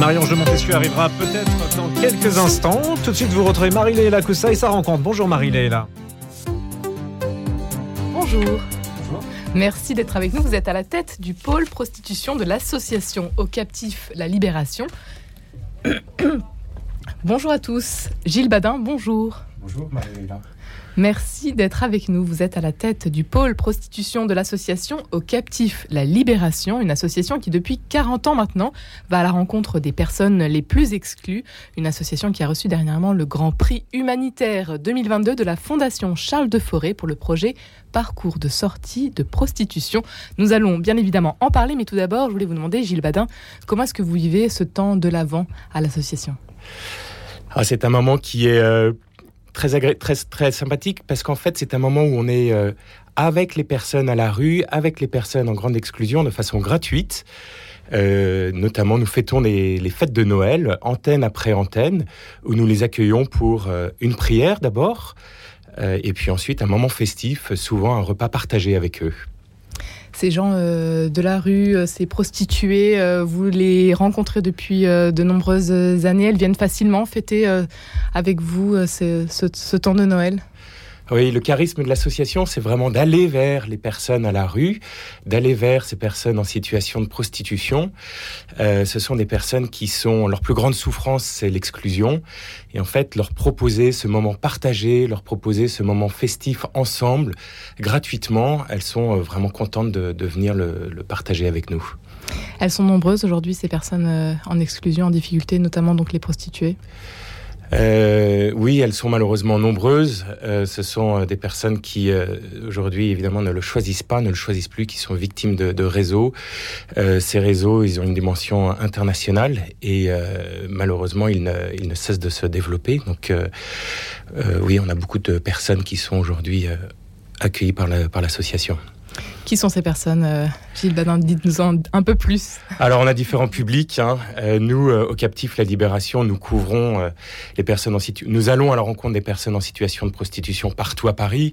Marie-Ange Montesquieu arrivera peut-être dans quelques instants. Tout de suite, vous retrouvez Marie-Léla Coussa et sa rencontre. Bonjour Marie-Léla. Bonjour. Merci d'être avec nous. Vous êtes à la tête du pôle prostitution de l'association Au Captif La Libération. bonjour à tous. Gilles Badin, bonjour. Bonjour Marie-Léla. Merci d'être avec nous. Vous êtes à la tête du pôle prostitution de l'association Au Captif La Libération, une association qui depuis 40 ans maintenant va à la rencontre des personnes les plus exclues, une association qui a reçu dernièrement le Grand Prix humanitaire 2022 de la Fondation Charles de Forêt pour le projet Parcours de sortie de prostitution. Nous allons bien évidemment en parler, mais tout d'abord, je voulais vous demander, Gilles Badin, comment est-ce que vous vivez ce temps de l'avant à l'association? Ah, C'est un moment qui est... Euh, très, très, sympathique parce qu'en fait, c'est un moment où on est euh, avec les personnes à la rue, avec les personnes en grande exclusion de façon gratuite. Euh, notamment, nous fêtons les, les, fêtes de Noël, antenne après antenne, où nous les accueillons pour euh, une prière d'abord, et puis ensuite un moment festif, souvent un repas partagé avec eux ces gens euh, de la rue, euh, ces prostituées, euh, vous les rencontrez depuis de nombreuses années. Elles viennent facilement fêter avec vous ce, temps de Noël? Oui, le charisme de l'association, c'est vraiment d'aller vers les personnes à la rue, d'aller vers ces personnes en situation de prostitution. Euh, ce sont des personnes qui sont, leur plus grande souffrance, c'est l'exclusion. Et en fait, leur proposer ce moment partagé, leur proposer ce moment festif ensemble, gratuitement, elles sont euh, vraiment contentes de, venir le, le partager avec nous. Elles sont nombreuses aujourd'hui, ces personnes euh, en exclusion, en difficulté, notamment donc les prostituées euh, oui, elles sont malheureusement nombreuses. Euh, ce sont euh, des personnes qui, aujourd'hui, évidemment, ne le choisissent pas, ne le choisissent plus, qui sont victimes de, réseaux. ces réseaux, ils ont une dimension internationale et malheureusement, ils ne, cessent de se développer. Donc, oui, on a beaucoup de personnes qui sont aujourd'hui accueillies par l'association. Qui sont ces personnes euh, Gilles Badin, dites-nous un peu plus. Alors, on a différents publics. Hein. Euh, nous, euh, au Captif La Libération, nous couvrons les personnes en situation... Nous allons à la rencontre des personnes en situation de prostitution partout à Paris,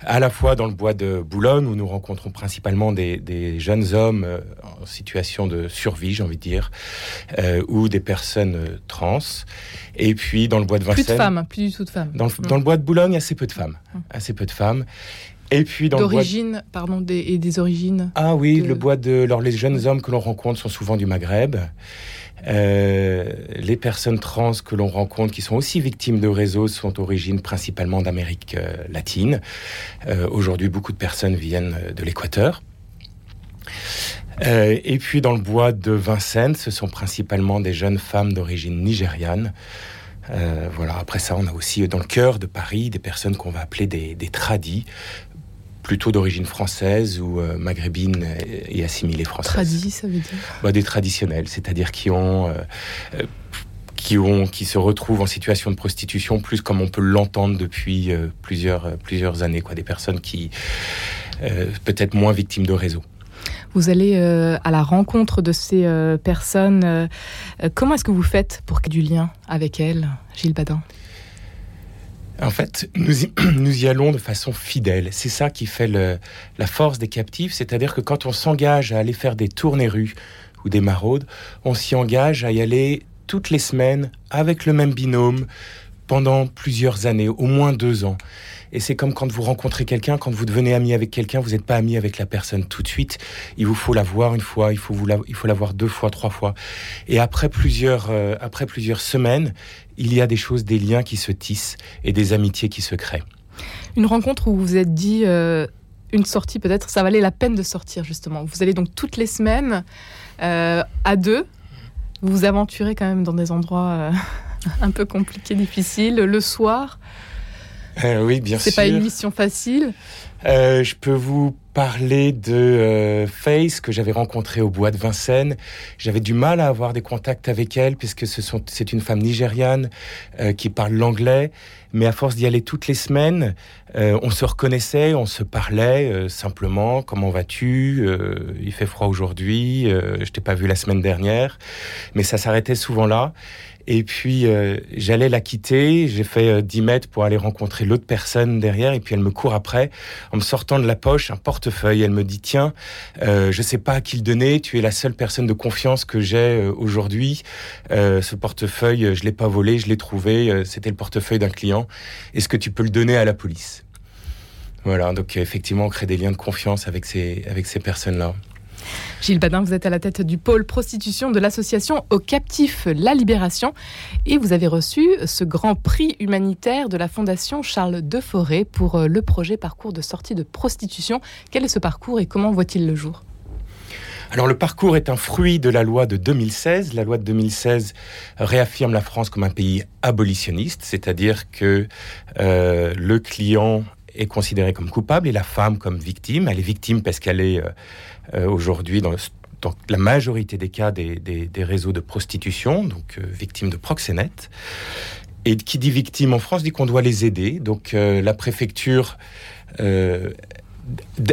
à la fois dans le bois de Boulogne, où nous rencontrons principalement des, jeunes hommes en situation de survie, j'ai envie de dire, ou des personnes trans. Et puis, dans le bois de Vincennes... Plus de femmes, plus du tout de femmes. Dans le, dans le bois de Boulogne, assez peu de femmes. Assez peu de femmes. Et puis dans d'origine, pardon, des, et des origines. Ah oui, le bois de, alors les jeunes hommes que l'on rencontre sont souvent du Maghreb. Euh, les personnes trans que l'on rencontre, qui sont aussi victimes de réseaux, sont d'origine principalement d'Amérique euh, latine. Euh, aujourd'hui, beaucoup de personnes viennent de l'Équateur. et puis dans le bois de Vincennes, ce sont principalement des jeunes femmes d'origine nigériane. Voilà. Après ça, on a aussi dans le cœur de Paris des personnes qu'on va appeler des, des tradis, plutôt d'origine française ou euh, maghrébine et, assimilée française. Tradis, ça veut dire? Bah, Des traditionnels, c'est-à-dire qui ont... Euh, euh, qui, ont, qui se retrouvent en situation de prostitution, plus comme on peut l'entendre depuis plusieurs, plusieurs années, quoi, des personnes qui peut-être moins victimes de réseau. Vous allez à la rencontre de ces personnes. comment est-ce que vous faites pour ait du lien avec elles, Gilles Badin? En fait, nous y, allons de façon fidèle. C'est ça qui fait la force des captifs, c'est-à-dire que quand on s'engage à aller faire des tournées rues ou des maraudes, on s'y engage à y aller toutes les semaines avec le même binôme pendant plusieurs années, au moins deux ans. Et c'est comme quand vous rencontrez quelqu'un, quand vous devenez ami avec quelqu'un, vous n'êtes pas ami avec la personne tout de suite. Il vous faut la voir une fois, il faut, vous la, il faut la voir deux fois, trois fois. Et après plusieurs, euh, après plusieurs semaines, il y a des choses, des liens qui se tissent et des amitiés qui se créent. Une rencontre où vous vous êtes dit, euh, une sortie peut-être, ça valait la peine de sortir justement. Vous allez donc toutes les semaines euh, à deux. Vous vous aventurez quand même dans des endroits un peu compliqués, difficiles, le soir. Euh, oui, bien sûr. C'est pas une mission facile. Euh, je peux vous parler de euh, Face que j'avais rencontrée au bois de Vincennes. J'avais du mal à avoir des contacts avec elle puisque ce c'est une femme nigériane qui parle l'anglais. Mais à force d'y aller toutes les semaines, on se reconnaissait, on se parlait simplement. Comment vas-tu? Il fait froid aujourd'hui. je t'ai pas vu la semaine dernière. Mais ça s'arrêtait souvent là. Et puis, euh, j'allais la quitter. J'ai fait 10 euh, mètres pour aller rencontrer l'autre personne derrière. Et puis, elle me court après en me sortant de la poche un Elle me dit tiens, euh, je sais pas à qui le donner. Tu es la seule personne de confiance que j'ai euh, aujourd'hui. Euh, ce portefeuille, je l'ai pas volé, je l'ai trouvé. C'était le portefeuille d'un client. Est-ce que tu peux le donner à la police? Voilà. Donc effectivement, on crée des liens de confiance avec ces avec ces personnes-là. Gilles Badin, vous êtes à la tête du pôle prostitution de l'association Au Captif La Libération et vous avez reçu ce grand prix humanitaire de la Fondation Charles Deforest pour euh, le projet parcours de sortie de prostitution. Quel est ce parcours et comment voit-il le jour? Alors le parcours est un fruit de la loi de 2016. La loi de 2016 réaffirme la France comme un pays abolitionniste, c'est-à-dire que euh, le client est considéré comme coupable et la femme comme victime. Elle est victime parce qu'elle est euh, euh, aujourd'hui dans, la majorité des cas des, réseaux de prostitution, donc euh, victime de proxénètes. Et qui dit victime en France dit qu'on doit les aider. Donc la préfecture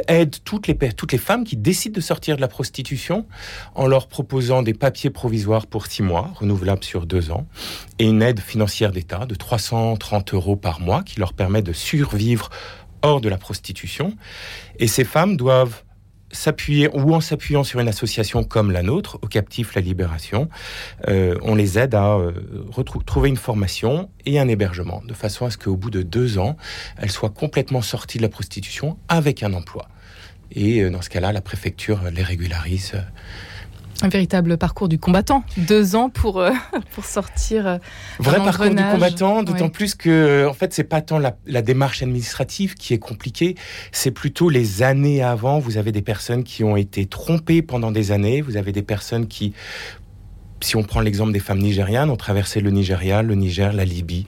aide toutes les, toutes les femmes qui décident de sortir de la prostitution en leur proposant des papiers provisoires pour six mois, renouvelables sur deux ans, et une aide financière d'État de 330 euros par mois qui leur permet de survivre hors de la prostitution. Et ces femmes doivent s'appuyer ou en s'appuyant sur une association comme la nôtre, au captif La Libération, euh, on les aide à euh, retrouver une formation et un hébergement, de façon à ce qu'au bout de deux ans, elles soient complètement sorties de la prostitution avec un emploi. Et euh, dans ce cas-là, la préfecture les régularise un véritable parcours du combattant. Deux ans pour, euh, pour sortir. Euh, Vrai parcours du combattant, d'autant plus que, euh, en fait, c'est pas tant la, la, démarche administrative qui est compliquée, c'est plutôt les années avant. Vous avez des personnes qui ont été trompées pendant des années, vous avez des personnes qui si on prend l'exemple des femmes nigérianes, ont traversé le Nigeria, le Niger, la Libye,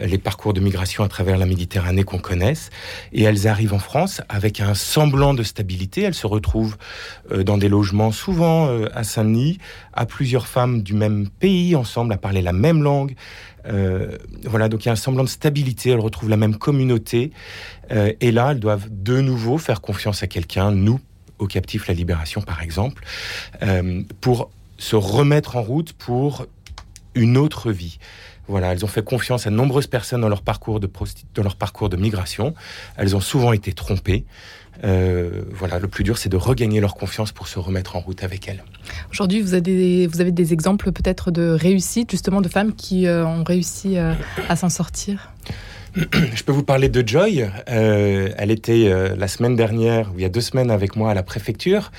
euh, les parcours de migration à travers la Méditerranée qu'on connaisse, et elles arrivent en France avec un semblant de stabilité. Elles se retrouvent euh, dans des logements, souvent euh, à Saint-Denis, à plusieurs femmes du même pays ensemble, à parler la même langue. voilà, donc il y a un semblant de stabilité. Elles retrouvent la même communauté, et là, elles doivent de nouveau faire confiance à quelqu'un, nous au captif La Libération par exemple, pour se remettre en route pour une autre vie. Voilà, elles ont fait confiance à de nombreuses personnes dans leur parcours de, dans leur parcours de migration. Elles ont souvent été trompées. Euh, voilà, le plus dur, c'est de regagner leur confiance pour se remettre en route avec elles. Aujourd'hui, vous, avez des, vous avez des exemples peut-être de réussite, justement, de femmes qui euh, ont réussi euh, à s'en sortir? Je peux vous parler de Joy. Euh, elle était euh, la semaine dernière, il y a deux semaines, avec moi à la préfecture,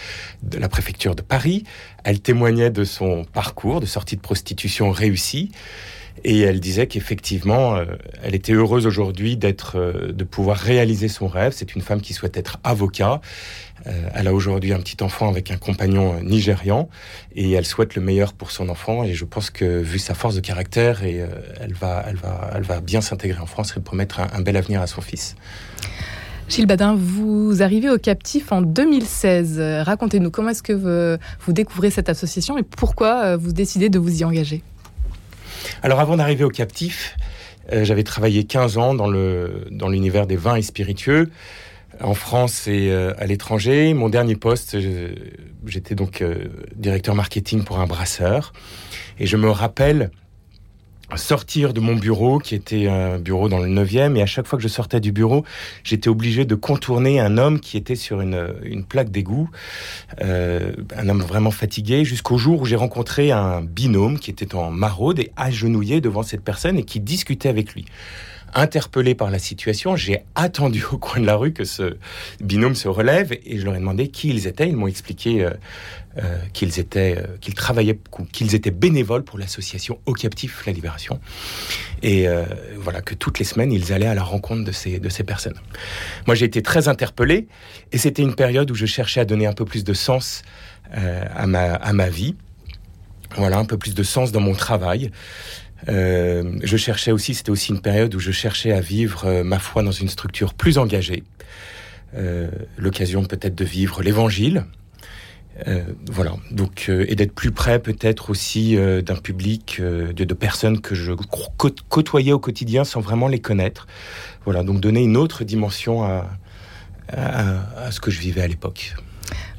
de la préfecture de Paris. Elle témoignait de son parcours de sortie de prostitution réussie. Et elle disait qu'effectivement, euh, elle était heureuse aujourd'hui d'être, euh, de pouvoir réaliser son rêve. C'est une femme qui souhaite être avocat. Euh, elle a aujourd'hui un petit enfant avec un compagnon nigérian et elle souhaite le meilleur pour son enfant. Et je pense que vu sa force de caractère, et elle va, elle va, elle va bien s'intégrer en France et promettre un, bel avenir à son fils. Gilles Badin, vous arrivez au Captif en 2016. Racontez-nous comment est-ce que vous, vous découvrez cette association et pourquoi vous décidez de vous y engager? Alors avant d'arriver au captif, euh, j'avais travaillé 15 ans dans l'univers dans des vins et spiritueux en France et euh, à l'étranger. Mon dernier poste, j'étais donc euh, directeur marketing pour un brasseur. Et je me rappelle sortir de mon bureau, qui était un bureau dans le 9e, et à chaque fois que je sortais du bureau, j'étais obligé de contourner un homme qui était sur une, une plaque d'égout, euh, un homme vraiment fatigué, jusqu'au jour où j'ai rencontré un binôme qui était en maraude et agenouillé devant cette personne et qui discutait avec lui interpellé par la situation, j'ai attendu au coin de la rue que ce binôme se relève et je leur ai demandé qui ils étaient. Ils m'ont expliqué euh, euh, qu'ils étaient, euh, qu'ils travaillaient, qu'ils étaient bénévoles pour l'association Au Captif La Libération. Et voilà que toutes les semaines, ils allaient à la rencontre de ces, de ces personnes. Moi, j'ai été très interpellé et c'était une période où je cherchais à donner un peu plus de sens à, ma, à ma vie. Voilà, un peu plus de sens dans mon travail. Euh, je cherchais aussi, c'était aussi une période où je cherchais à vivre euh, ma foi dans une structure plus engagée. Euh, L'occasion peut-être de vivre l'évangile. Voilà, donc et d'être plus près peut-être aussi d'un public de, personnes que je côtoyais au quotidien sans vraiment les connaître. Voilà, donc donner une autre dimension à, ce que je vivais à l'époque.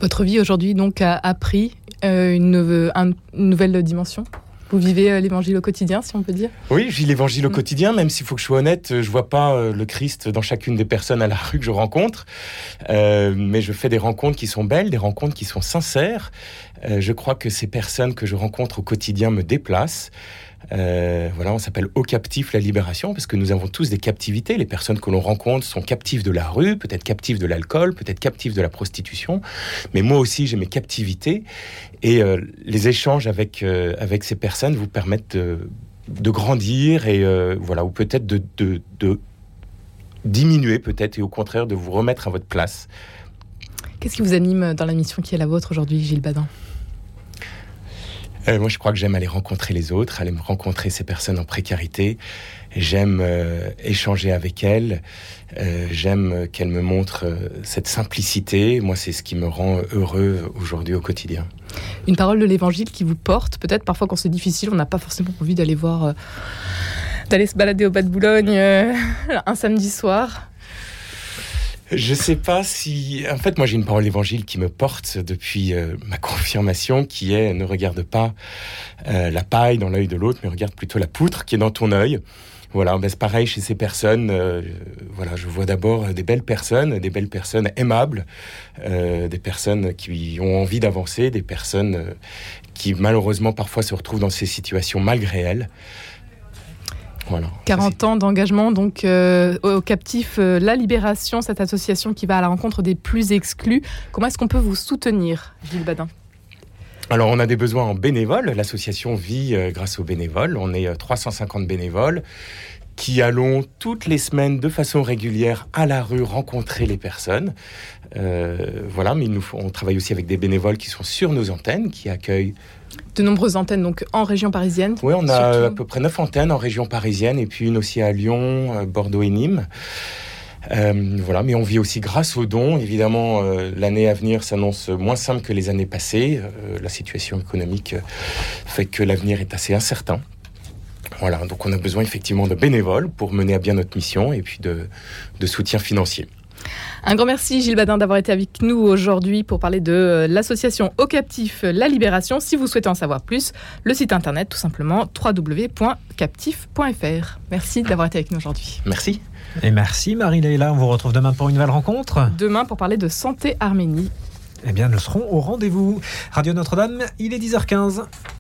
Votre vie aujourd'hui donc a, pris une nouvelle dimension? Vous vivez euh, l'évangile au quotidien, si on peut dire Oui, je vis l'évangile au Mm. quotidien, même s'il faut que je sois honnête, je vois pas euh, le Christ dans chacune des personnes à la rue que je rencontre. Euh, mais je fais des rencontres qui sont belles, des rencontres qui sont sincères. Euh, je crois que ces personnes que je rencontre au quotidien me déplacent. Euh, voilà, on s'appelle Au captif la libération parce que nous avons tous des captivités. Les personnes que l'on rencontre sont captives de la rue, peut-être captives de l'alcool, peut-être captives de la prostitution. Mais moi aussi, j'ai mes captivités. Et euh, les échanges avec, euh, avec ces personnes vous permettent de, de grandir et voilà, ou peut-être de, de, de diminuer peut-être et au contraire de vous remettre à votre place. Qu'est-ce qui vous anime dans la mission qui est la vôtre aujourd'hui, Gilles Badin? Euh, moi, je crois que j'aime aller rencontrer les autres, aller me rencontrer ces personnes en précarité. J'aime euh, échanger avec elles. Euh, J'aime qu'elles me montrent cette simplicité. Moi, c'est ce qui me rend heureux aujourd'hui au quotidien. Une parole de l'évangile qui vous porte Peut-être parfois quand c'est difficile, on n'a pas forcément envie d'aller voir, d'aller se balader au bas de Boulogne un samedi soir. Je sais pas si. En fait, moi, j'ai une parole d'évangile qui me porte depuis euh, ma confirmation, qui est ne regarde pas euh, la paille dans l'œil de l'autre, mais regarde plutôt la poutre qui est dans ton œil. Voilà, ben c'est pareil chez ces personnes. euh, voilà, je vois d'abord des belles personnes, des belles personnes aimables, euh, des personnes qui ont envie d'avancer, des personnes euh, qui malheureusement parfois se retrouvent dans ces situations malgré elles. Voilà. Ça, 40 ans d'engagement donc euh, au captif euh, La Libération, cette association qui va à la rencontre des plus exclus. Comment est-ce qu'on peut vous soutenir, Gilles Badin? Alors, on a des besoins en bénévoles. L'association vit euh, grâce aux bénévoles. On est euh, 350 bénévoles qui allons toutes les semaines de façon régulière à la rue rencontrer les personnes. Euh, voilà, mais nous on travaille aussi avec des bénévoles qui sont sur nos antennes, qui accueillent. De nombreuses antennes donc en région parisienne. Oui, on a Surtout- euh, à peu près neuf antennes en région parisienne et puis une aussi à Lyon, euh, Bordeaux et Nîmes. Euh, voilà, mais on vit aussi grâce aux dons. Évidemment, euh, l'année à venir s'annonce moins simple que les années passées. Euh, la situation économique fait que l'avenir est assez incertain. Voilà, donc on a besoin effectivement de bénévoles pour mener à bien notre mission et puis de, de soutien financier. Un grand merci Gilles Badin d'avoir été avec nous aujourd'hui pour parler de euh, l'association Au Captif La Libération. Si vous souhaitez en savoir plus, le site internet tout simplement www.captif.fr. Merci d'avoir été avec nous aujourd'hui. Merci. Et merci Marie-Leila, on vous retrouve demain pour une nouvelle rencontre. Demain pour parler de santé Arménie. Eh bien, nous serons au rendez-vous. Radio Notre-Dame, il est 10h15.